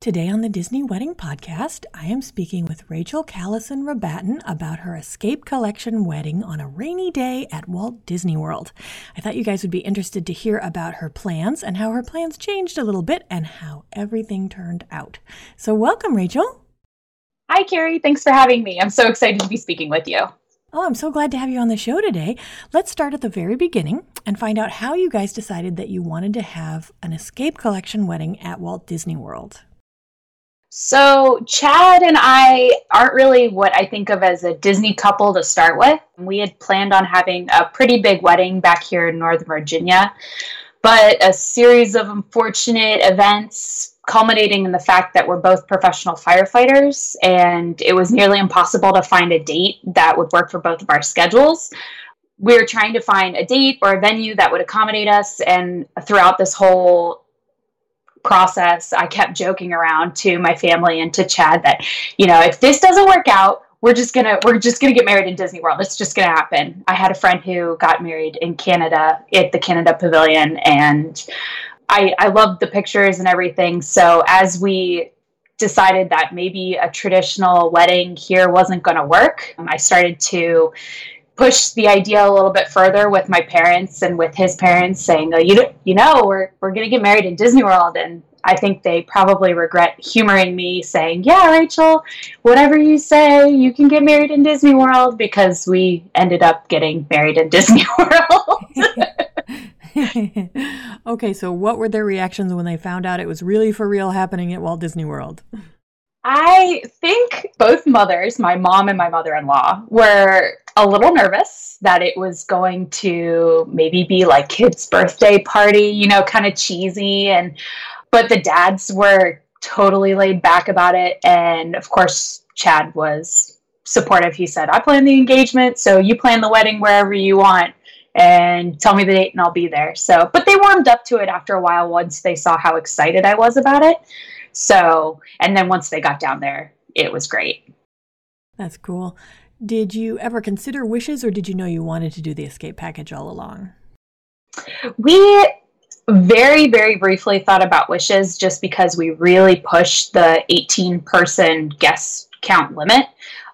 Today on the Disney Wedding Podcast, I am speaking with Rachel Callison Rabatin about her Escape Collection wedding on a rainy day at Walt Disney World. I thought you guys would be interested to hear about her plans and how her plans changed a little bit and how everything turned out. So, welcome, Rachel. Hi, Carrie. Thanks for having me. I'm so excited to be speaking with you. Oh, I'm so glad to have you on the show today. Let's start at the very beginning and find out how you guys decided that you wanted to have an Escape Collection wedding at Walt Disney World. So, Chad and I aren't really what I think of as a Disney couple to start with. We had planned on having a pretty big wedding back here in Northern Virginia, but a series of unfortunate events culminating in the fact that we're both professional firefighters and it was nearly impossible to find a date that would work for both of our schedules. We were trying to find a date or a venue that would accommodate us, and throughout this whole process, I kept joking around to my family and to Chad that, you know, if this doesn't work out, we're just gonna we're just gonna get married in Disney World. It's just gonna happen. I had a friend who got married in Canada at the Canada Pavilion, and I I loved the pictures and everything. So as we decided that maybe a traditional wedding here wasn't going to work, um, I started to push the idea a little bit further with my parents and with his parents saying, oh, you, you know, we're, we're going to get married in Disney World. And I think they probably regret humoring me saying, yeah, Rachel, whatever you say, you can get married in Disney World because we ended up getting married in Disney World. okay, so what were their reactions when they found out it was really for real happening at Walt Disney World? I think both mothers, my mom and my mother in law, were a little nervous that it was going to maybe be like kids' birthday party, you know, kind of cheesy. And, but the dads were totally laid back about it. And of course, Chad was supportive. He said, I plan the engagement, so you plan the wedding wherever you want and tell me the date and I'll be there. So, but they warmed up to it after a while once they saw how excited I was about it. So, and then once they got down there, it was great. That's cool. Did you ever consider wishes or did you know you wanted to do the escape package all along? We very, very briefly thought about wishes just because we really pushed the 18 person guest count limit.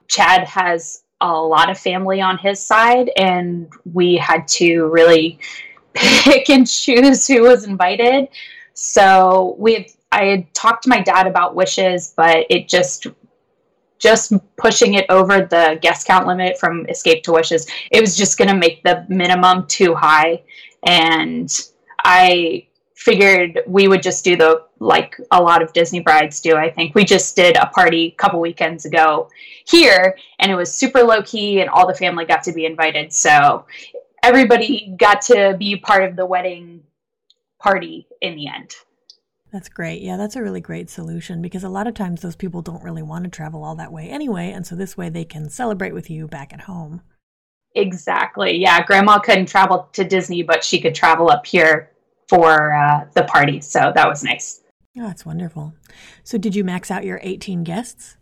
Chad has a lot of family on his side, and we had to really pick and choose who was invited. So we I had talked to my dad about wishes, but it just just pushing it over the guest count limit from escape to wishes, it was just going to make the minimum too high. And I figured we would just do the like a lot of Disney brides do. I think we just did a party a couple weekends ago here, and it was super low key, and all the family got to be invited. So everybody got to be part of the wedding party in the end. That's great. Yeah, that's a really great solution because a lot of times those people don't really want to travel all that way anyway. And so this way they can celebrate with you back at home. Exactly. Yeah. Grandma couldn't travel to Disney, but she could travel up here for uh, the party. So that was nice. Oh, that's wonderful. So did you max out your 18 guests?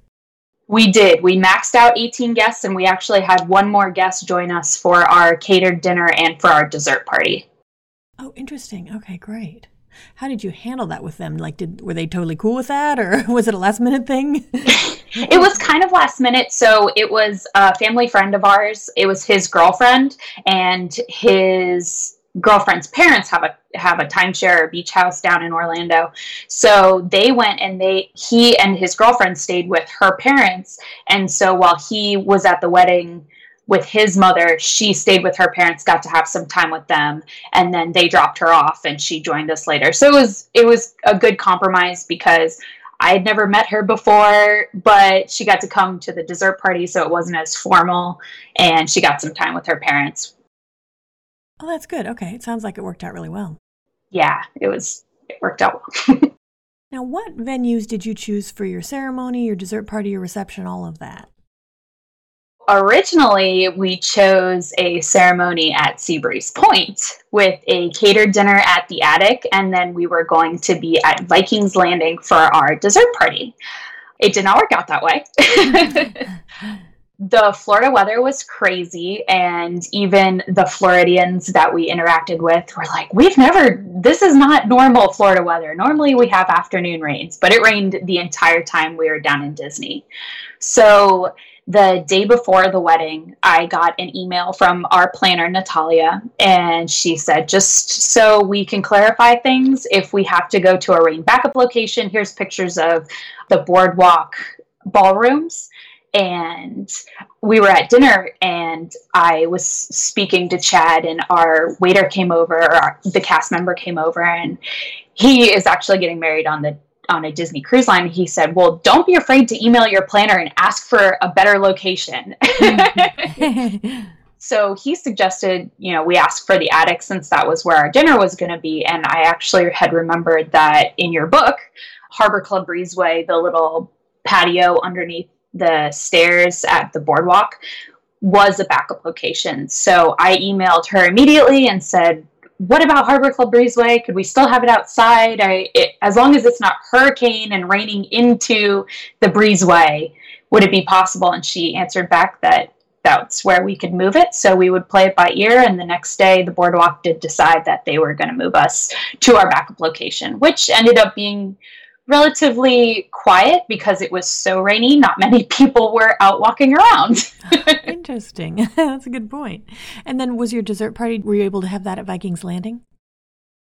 We did. We maxed out 18 guests, and we actually had one more guest join us for our catered dinner and for our dessert party. Oh, interesting. Okay, great. How did you handle that with them? Like, did were they totally cool with that, or was it a last minute thing? it was kind of last minute. So it was a family friend of ours. It was his girlfriend and his girlfriend's parents have a have a timeshare beach house down in Orlando. So they went and they he and his girlfriend stayed with her parents. And so while he was at the wedding with his mother, she stayed with her parents, got to have some time with them, and then they dropped her off and she joined us later. So it was it was a good compromise because I had never met her before, but she got to come to the dessert party, so it wasn't as formal, and she got some time with her parents. Oh, that's good. Okay. It sounds like it worked out really well. Yeah, it was, it worked out well. now, what venues did you choose for your ceremony, your dessert party, your reception, all of that? Originally, we chose a ceremony at Seabreeze Point with a catered dinner at the attic, and then we were going to be at Vikings Landing for our dessert party. It did not work out that way. the Florida weather was crazy, and even the Floridians that we interacted with were like, We've never, this is not normal Florida weather. Normally we have afternoon rains, but it rained the entire time we were down in Disney. So the day before the wedding, I got an email from our planner, Natalia, and she said, just so we can clarify things, if we have to go to a rain backup location, here's pictures of the boardwalk ballrooms. And we were at dinner, and I was speaking to Chad, and our waiter came over, our, the cast member came over, and he is actually getting married on the on a Disney cruise line, he said, Well, don't be afraid to email your planner and ask for a better location. so he suggested, you know, we ask for the attic since that was where our dinner was going to be. And I actually had remembered that in your book, Harbor Club Breezeway, the little patio underneath the stairs at the boardwalk, was a backup location. So I emailed her immediately and said, what about Harbor Club Breezeway? Could we still have it outside? I, it, as long as it's not hurricane and raining into the breezeway, would it be possible? And she answered back that that's where we could move it. So we would play it by ear. And the next day, the boardwalk did decide that they were going to move us to our backup location, which ended up being relatively quiet because it was so rainy. Not many people were out walking around. Interesting. That's a good point. And then was your dessert party, were you able to have that at Vikings Landing?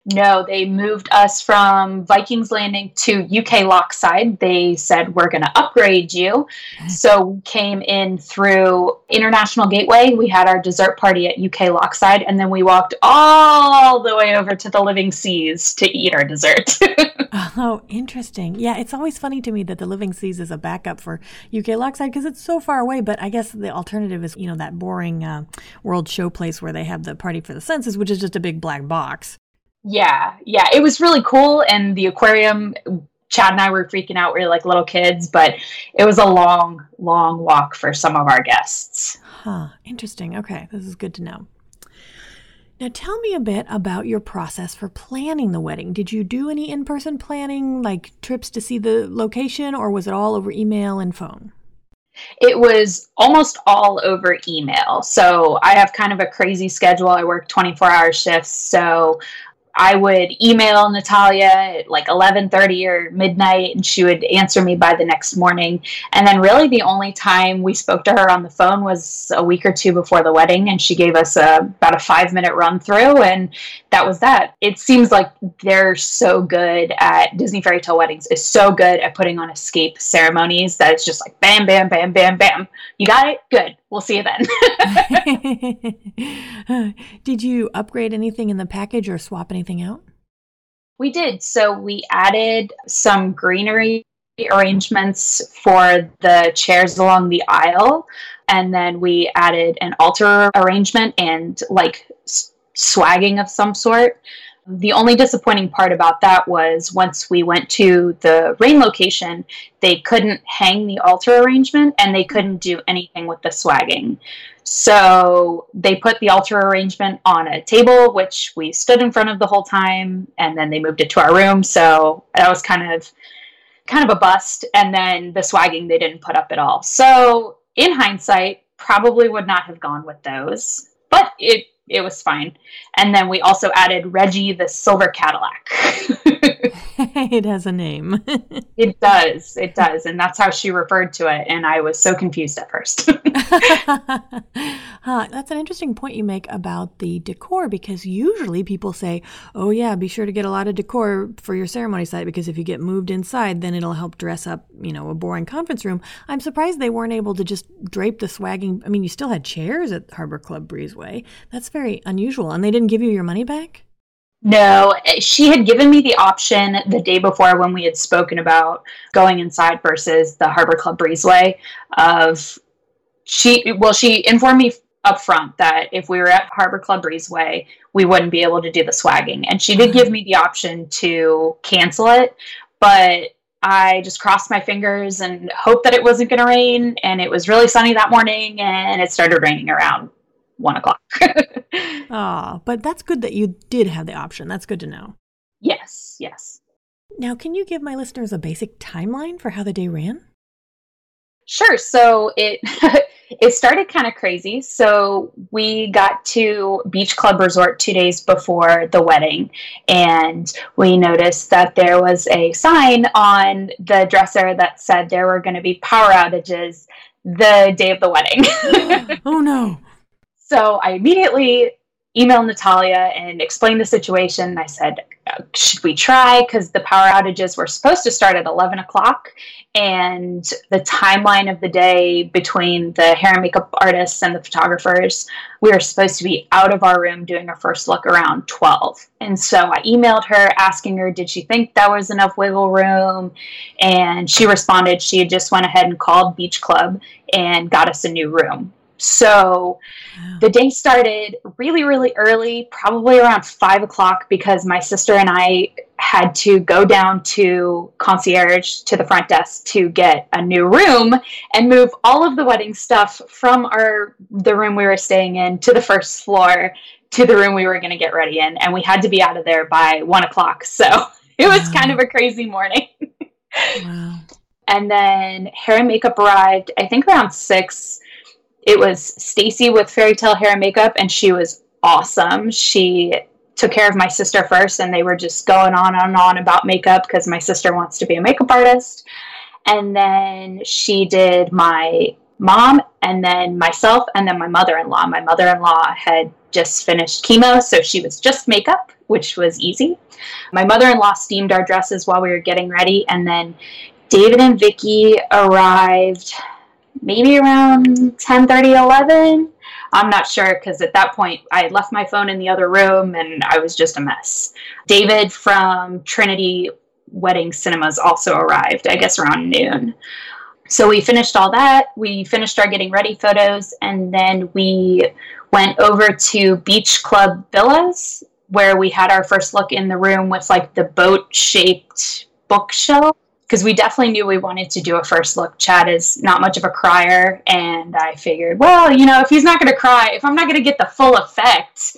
No, they moved us from Vikings Landing to UK Lockside. They said, We're going to upgrade you. So we came in through International Gateway. We had our dessert party at UK Lockside, and then we walked all the way over to the Living Seas to eat our dessert. oh, interesting. Yeah, it's always funny to me that the Living Seas is a backup for UK Lockside because it's so far away. But I guess the alternative is, you know, that boring uh, World Show place where they have the Party for the Senses, which is just a big black box. Yeah, yeah, it was really cool. And the aquarium, Chad and I were freaking out. We were like little kids, but it was a long, long walk for some of our guests. Huh, interesting. Okay, this is good to know. Now, tell me a bit about your process for planning the wedding. Did you do any in person planning, like trips to see the location, or was it all over email and phone? It was almost all over email. So I have kind of a crazy schedule. I work 24 hour shifts. So I would email Natalia at like 11:30 or midnight and she would answer me by the next morning. And then really the only time we spoke to her on the phone was a week or two before the wedding and she gave us a about a 5-minute run through and that was that. It seems like they're so good at Disney fairy tale weddings is so good at putting on escape ceremonies that it's just like bam bam bam bam bam. You got it? Good. We'll see you then. Did you upgrade anything in the package or swap anything out? We did. So we added some greenery arrangements for the chairs along the aisle. And then we added an altar arrangement and like swagging of some sort. The only disappointing part about that was once we went to the rain location, they couldn't hang the altar arrangement and they couldn't do anything with the swagging. So they put the altar arrangement on a table, which we stood in front of the whole time, and then they moved it to our room. So that was kind of kind of a bust. And then the swagging they didn't put up at all. So in hindsight, probably would not have gone with those. But it it was fine. And then we also added Reggie the Silver Cadillac. it has a name. it does. It does. And that's how she referred to it. And I was so confused at first. huh, that's an interesting point you make about the decor because usually people say, oh, yeah, be sure to get a lot of decor for your ceremony site because if you get moved inside, then it'll help dress up, you know, a boring conference room. I'm surprised they weren't able to just drape the swagging. I mean, you still had chairs at Harbor Club Breezeway. That's very unusual. And they didn't give you your money back? No, she had given me the option the day before when we had spoken about going inside versus the Harbor Club Breezeway of she well she informed me up front that if we were at Harbor Club Breezeway, we wouldn't be able to do the swagging. And she did give me the option to cancel it, but I just crossed my fingers and hoped that it wasn't going to rain. And it was really sunny that morning, and it started raining around one o'clock. Ah, but that's good that you did have the option. That's good to know. Yes, yes. Now, can you give my listeners a basic timeline for how the day ran? Sure. So it it started kind of crazy. So we got to Beach Club Resort two days before the wedding, and we noticed that there was a sign on the dresser that said there were going to be power outages the day of the wedding. oh no! So I immediately emailed Natalia and explained the situation. I said, uh, should we try? Because the power outages were supposed to start at 11 o'clock. And the timeline of the day between the hair and makeup artists and the photographers, we were supposed to be out of our room doing our first look around 12. And so I emailed her asking her, did she think that was enough wiggle room? And she responded, she had just went ahead and called Beach Club and got us a new room. So wow. the day started really, really early, probably around five o'clock, because my sister and I had to go down to concierge to the front desk to get a new room and move all of the wedding stuff from our the room we were staying in to the first floor to the room we were going to get ready in, and we had to be out of there by one o'clock. So it was wow. kind of a crazy morning. wow. And then hair and makeup arrived, I think around six it was Stacy with Fairy Tale Hair and Makeup, and she was awesome. She took care of my sister first, and they were just going on and on about makeup because my sister wants to be a makeup artist. And then she did my mom, and then myself, and then my mother in law. My mother in law had just finished chemo, so she was just makeup, which was easy. My mother in law steamed our dresses while we were getting ready, and then David and Vicky arrived maybe around 10 30 11 i'm not sure because at that point i left my phone in the other room and i was just a mess. David from trinity wedding cinemas also arrived i guess around noon. So we finished all that. We finished our getting ready photos and then we went over to beach club villas where we had our first look in the room with like the boat shaped bookshelf because we definitely knew we wanted to do a first look. Chad is not much of a crier, and I figured, well, you know, if he's not going to cry, if I'm not going to get the full effect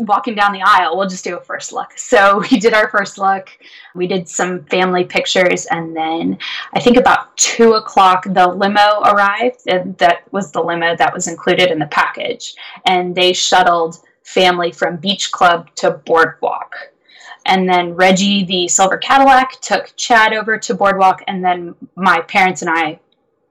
walking down the aisle, we'll just do a first look. So we did our first look. We did some family pictures, and then I think about two o'clock, the limo arrived. And that was the limo that was included in the package, and they shuttled family from Beach Club to Boardwalk. And then Reggie, the silver Cadillac, took Chad over to Boardwalk, and then my parents and I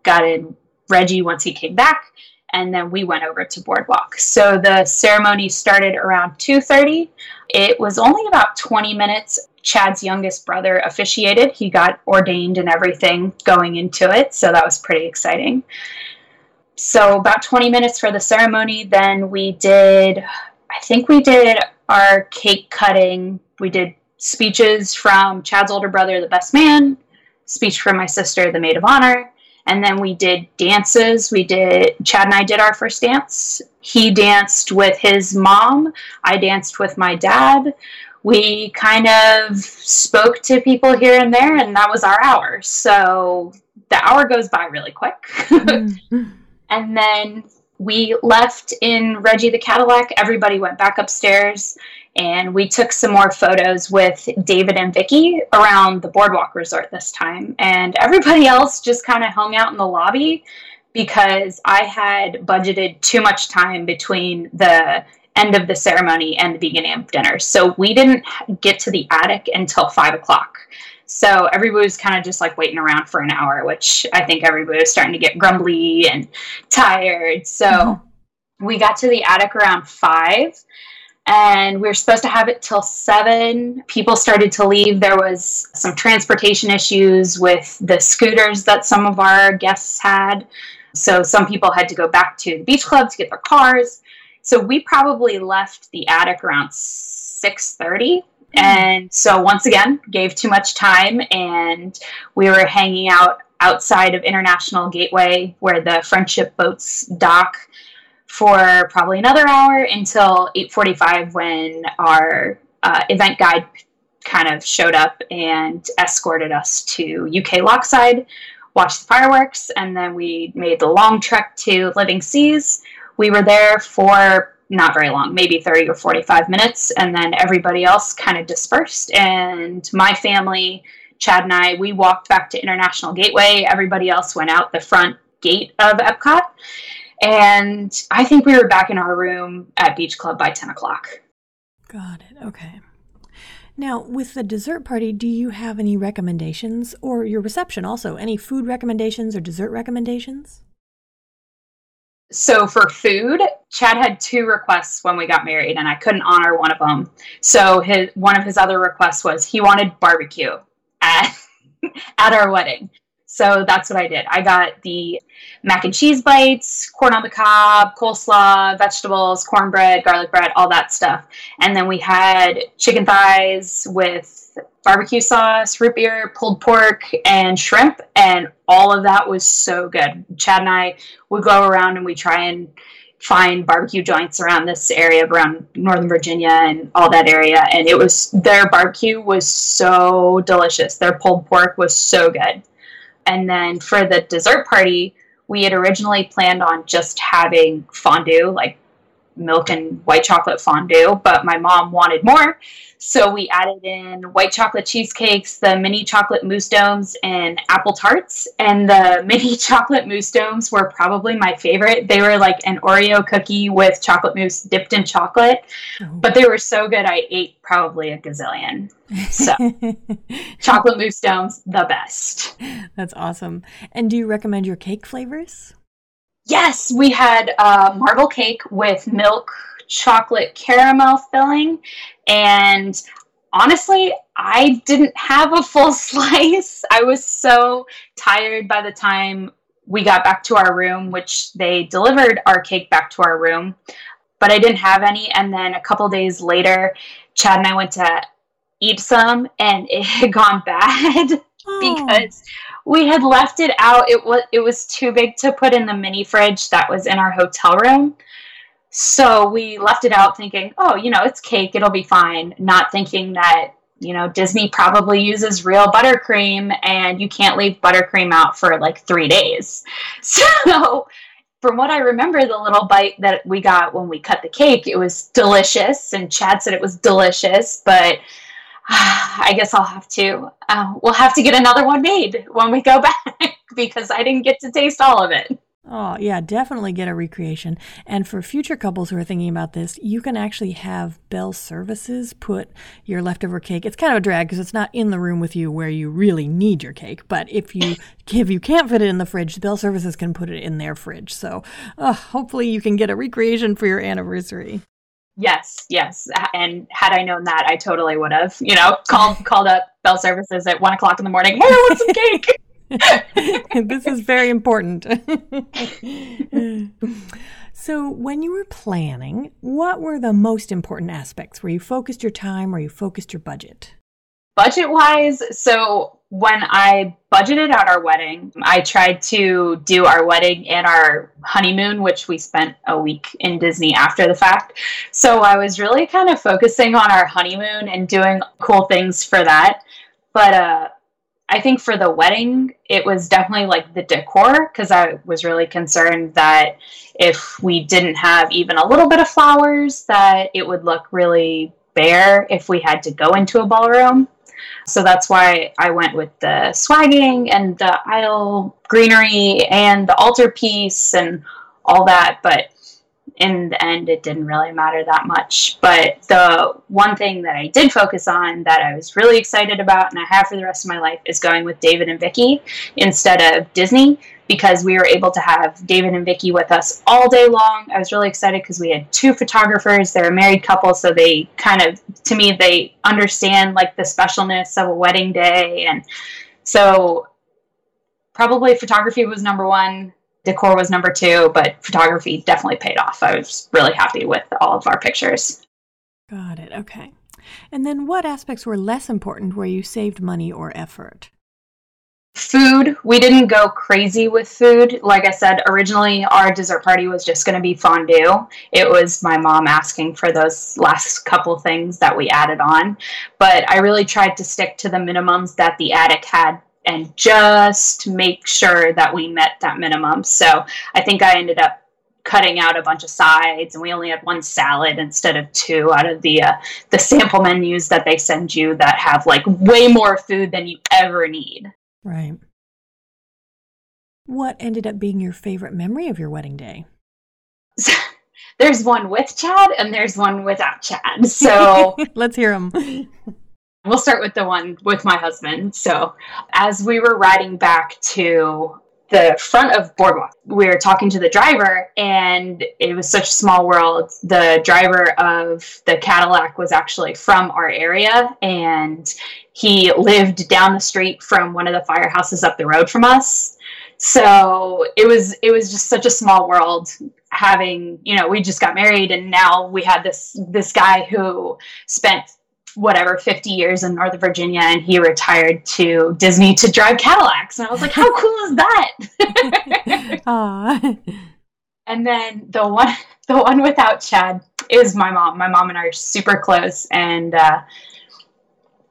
got in Reggie once he came back, and then we went over to Boardwalk. So the ceremony started around 2:30. It was only about 20 minutes. Chad's youngest brother officiated. He got ordained and everything going into it, so that was pretty exciting. So about 20 minutes for the ceremony, then we did I think we did our cake cutting we did speeches from Chad's older brother, the best man, speech from my sister, the maid of honor, and then we did dances. We did Chad and I did our first dance. He danced with his mom. I danced with my dad. We kind of spoke to people here and there, and that was our hour. So the hour goes by really quick. Mm-hmm. and then we left in Reggie the Cadillac. Everybody went back upstairs and we took some more photos with David and Vicky around the Boardwalk Resort this time. And everybody else just kind of hung out in the lobby because I had budgeted too much time between the end of the ceremony and the beginning of dinner. So we didn't get to the attic until five o'clock. So everybody was kind of just like waiting around for an hour, which I think everybody was starting to get grumbly and tired. So mm-hmm. we got to the attic around five and we were supposed to have it till seven. People started to leave. There was some transportation issues with the scooters that some of our guests had. So some people had to go back to the beach club to get their cars. So we probably left the attic around 6:30 And so, once again, gave too much time, and we were hanging out outside of International Gateway where the friendship boats dock for probably another hour until 8:45 when our uh, event guide kind of showed up and escorted us to UK Lockside, watched the fireworks, and then we made the long trek to Living Seas. We were there for not very long, maybe 30 or 45 minutes, and then everybody else kind of dispersed. And my family, Chad and I, we walked back to International Gateway. Everybody else went out the front gate of Epcot. And I think we were back in our room at Beach Club by 10 o'clock. Got it. Okay. Now, with the dessert party, do you have any recommendations or your reception also? Any food recommendations or dessert recommendations? So for food, Chad had two requests when we got married, and I couldn't honor one of them. So his one of his other requests was he wanted barbecue at at our wedding. So that's what I did. I got the mac and cheese bites, corn on the cob, coleslaw, vegetables, cornbread, garlic bread, all that stuff. And then we had chicken thighs with barbecue sauce, root beer, pulled pork, and shrimp. And all of that was so good. Chad and I would go around and we try and find barbecue joints around this area, around Northern Virginia and all that area. And it was, their barbecue was so delicious. Their pulled pork was so good. And then for the dessert party, we had originally planned on just having fondue, like milk and white chocolate fondue, but my mom wanted more. So we added in white chocolate cheesecakes, the mini chocolate mousse domes, and apple tarts. And the mini chocolate mousse domes were probably my favorite. They were like an Oreo cookie with chocolate mousse dipped in chocolate, oh. but they were so good I ate probably a gazillion. So chocolate mousse domes, the best. That's awesome. And do you recommend your cake flavors? Yes, we had uh, marble cake with milk chocolate caramel filling. And honestly, I didn't have a full slice. I was so tired by the time we got back to our room, which they delivered our cake back to our room, but I didn't have any. And then a couple days later, Chad and I went to eat some, and it had gone bad oh. because we had left it out. It was it was too big to put in the mini fridge that was in our hotel room. So we left it out thinking, oh, you know, it's cake, it'll be fine, not thinking that, you know, Disney probably uses real buttercream and you can't leave buttercream out for like three days. So from what I remember, the little bite that we got when we cut the cake, it was delicious, and Chad said it was delicious, but I guess I'll have to. Uh, we'll have to get another one made when we go back because I didn't get to taste all of it. Oh, yeah, definitely get a recreation. And for future couples who are thinking about this, you can actually have Bell Services put your leftover cake. It's kind of a drag because it's not in the room with you where you really need your cake. But if you if you can't fit it in the fridge, Bell Services can put it in their fridge. So uh, hopefully you can get a recreation for your anniversary. Yes, yes. And had I known that, I totally would have, you know, called called up Bell Services at one o'clock in the morning. Hey, I want some cake. this is very important. so, when you were planning, what were the most important aspects? Where you focused your time, where you focused your budget? Budget wise, so when I budgeted out our wedding, I tried to do our wedding and our honeymoon, which we spent a week in Disney after the fact. So I was really kind of focusing on our honeymoon and doing cool things for that. But uh, I think for the wedding, it was definitely like the decor because I was really concerned that if we didn't have even a little bit of flowers, that it would look really bare if we had to go into a ballroom. So that's why I went with the swagging and the aisle greenery and the altarpiece and all that. But in the end, it didn't really matter that much. But the one thing that I did focus on that I was really excited about and I have for the rest of my life is going with David and Vicky instead of Disney because we were able to have David and Vicky with us all day long. I was really excited because we had two photographers. They're a married couple, so they kind of, to me, they understand like the specialness of a wedding day. And so probably photography was number one decor was number two, but photography definitely paid off. I was really happy with all of our pictures. Got it. Okay. And then what aspects were less important where you saved money or effort? Food, we didn't go crazy with food. Like I said, originally our dessert party was just going to be fondue. It was my mom asking for those last couple things that we added on. But I really tried to stick to the minimums that the attic had and just make sure that we met that minimum. So I think I ended up cutting out a bunch of sides and we only had one salad instead of two out of the uh, the sample menus that they send you that have like way more food than you ever need. Right. What ended up being your favorite memory of your wedding day? There's one with chad and there's one without chad. So let's hear them we'll start with the one with my husband. So as we were riding back to the front of boardwalk we were talking to the driver and it was such a small world. The driver of the cadillac was actually from our area and he lived down the street from one of the firehouses up the road from us. So it was it was just such a small world having you know we just got married and now we had this this guy who spent whatever 50 years in Northern Virginia and he retired to Disney to drive Cadillacs. And I was like how cool is that? And then the one the one without Chad is my mom. My mom and I are super close. And uh,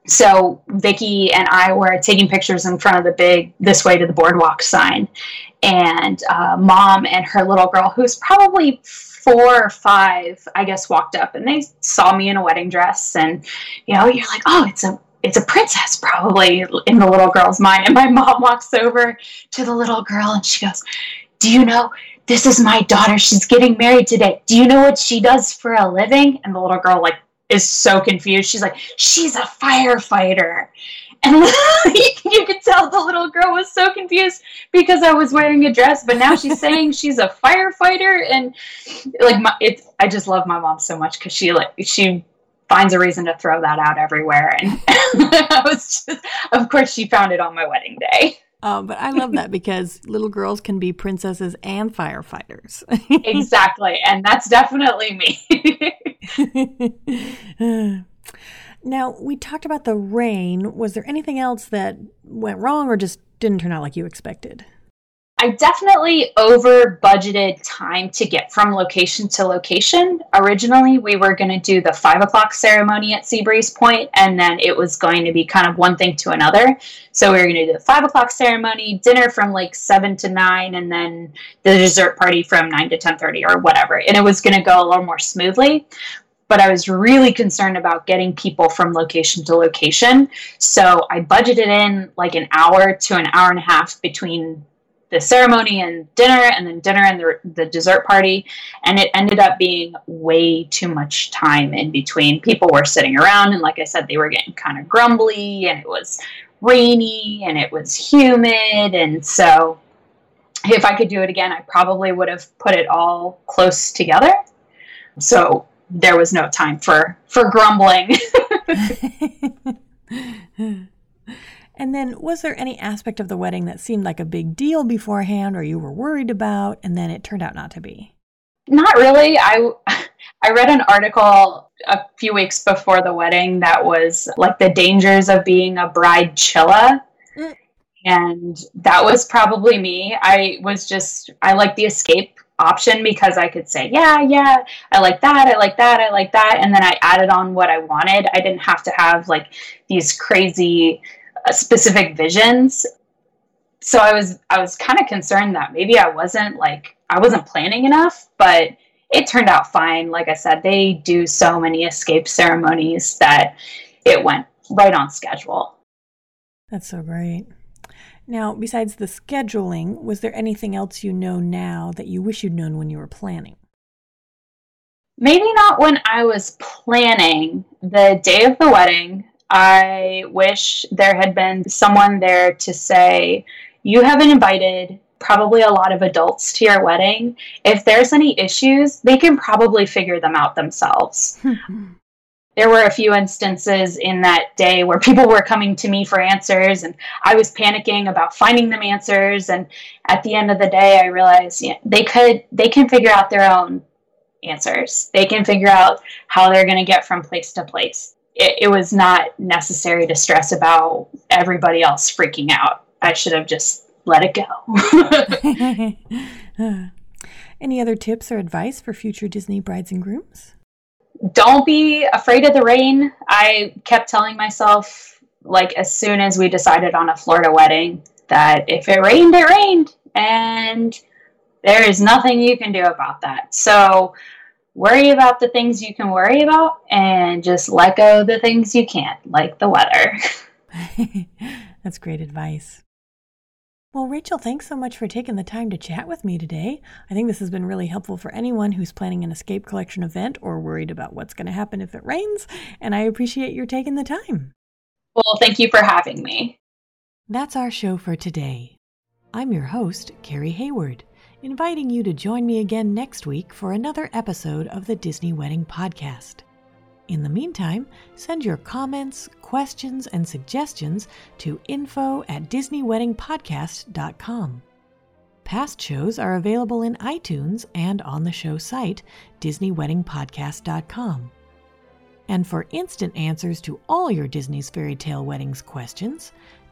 so Vicky and I were taking pictures in front of the big "This way to the boardwalk" sign, and uh, mom and her little girl, who's probably four or five, I guess, walked up and they saw me in a wedding dress, and you know, you're like, oh, it's a it's a princess probably in the little girl's mind. And my mom walks over to the little girl and she goes, "Do you know?" This is my daughter. She's getting married today. Do you know what she does for a living? And the little girl like is so confused. She's like, she's a firefighter. And you could tell the little girl was so confused because I was wearing a dress, but now she's saying she's a firefighter. And like, my, it's, I just love my mom so much because she like, she finds a reason to throw that out everywhere. And I was just, of course, she found it on my wedding day. Oh, but I love that because little girls can be princesses and firefighters. exactly. And that's definitely me. Now, we talked about the rain. Was there anything else that went wrong or just didn't turn out like you expected? I definitely over budgeted time to get from location to location. Originally, we were going to do the five o'clock ceremony at Seabreeze Point, and then it was going to be kind of one thing to another. So we were going to do the five o'clock ceremony, dinner from like seven to nine, and then the dessert party from nine to ten thirty or whatever. And it was going to go a little more smoothly but I was really concerned about getting people from location to location. So I budgeted in like an hour to an hour and a half between the ceremony and dinner and then dinner and the, the dessert party. And it ended up being way too much time in between. People were sitting around and like i said they were getting kind of grumbly and it was rainy and it was humid. And so if i could do it again i probably would have put it all close together. So there was no time for for grumbling And then, was there any aspect of the wedding that seemed like a big deal beforehand or you were worried about, and then it turned out not to be? Not really. I, I read an article a few weeks before the wedding that was like the dangers of being a bride chilla. Mm. And that was probably me. I was just, I like the escape option because I could say, yeah, yeah, I like that, I like that, I like that. And then I added on what I wanted. I didn't have to have like these crazy uh, specific visions so i was i was kind of concerned that maybe i wasn't like i wasn't planning enough but it turned out fine like i said they do so many escape ceremonies that it went right on schedule that's so great now besides the scheduling was there anything else you know now that you wish you'd known when you were planning maybe not when i was planning the day of the wedding I wish there had been someone there to say, you have been invited probably a lot of adults to your wedding. If there's any issues, they can probably figure them out themselves. there were a few instances in that day where people were coming to me for answers and I was panicking about finding them answers and at the end of the day I realized they could they can figure out their own answers. They can figure out how they're going to get from place to place it, it was not necessary to stress about everybody else freaking out. I should have just let it go. Any other tips or advice for future Disney brides and grooms? Don't be afraid of the rain. I kept telling myself, like, as soon as we decided on a Florida wedding, that if it rained, it rained. And there is nothing you can do about that. So worry about the things you can worry about and just let go the things you can't, like the weather. That's great advice. Well, Rachel, thanks so much for taking the time to chat with me today. I think this has been really helpful for anyone who's planning an escape collection event or worried about what's going to happen if it rains, and I appreciate your taking the time. Well, thank you for having me. That's our show for today. I'm your host, Carrie Hayward, inviting you to join me again next week for another episode of the Disney Wedding Podcast. In the meantime, send your comments, questions, and suggestions to info at DisneyWeddingPodcast.com. Past shows are available in iTunes and on the show site, DisneyWeddingPodcast.com. And for instant answers to all your Disney's Fairy Tale Weddings questions,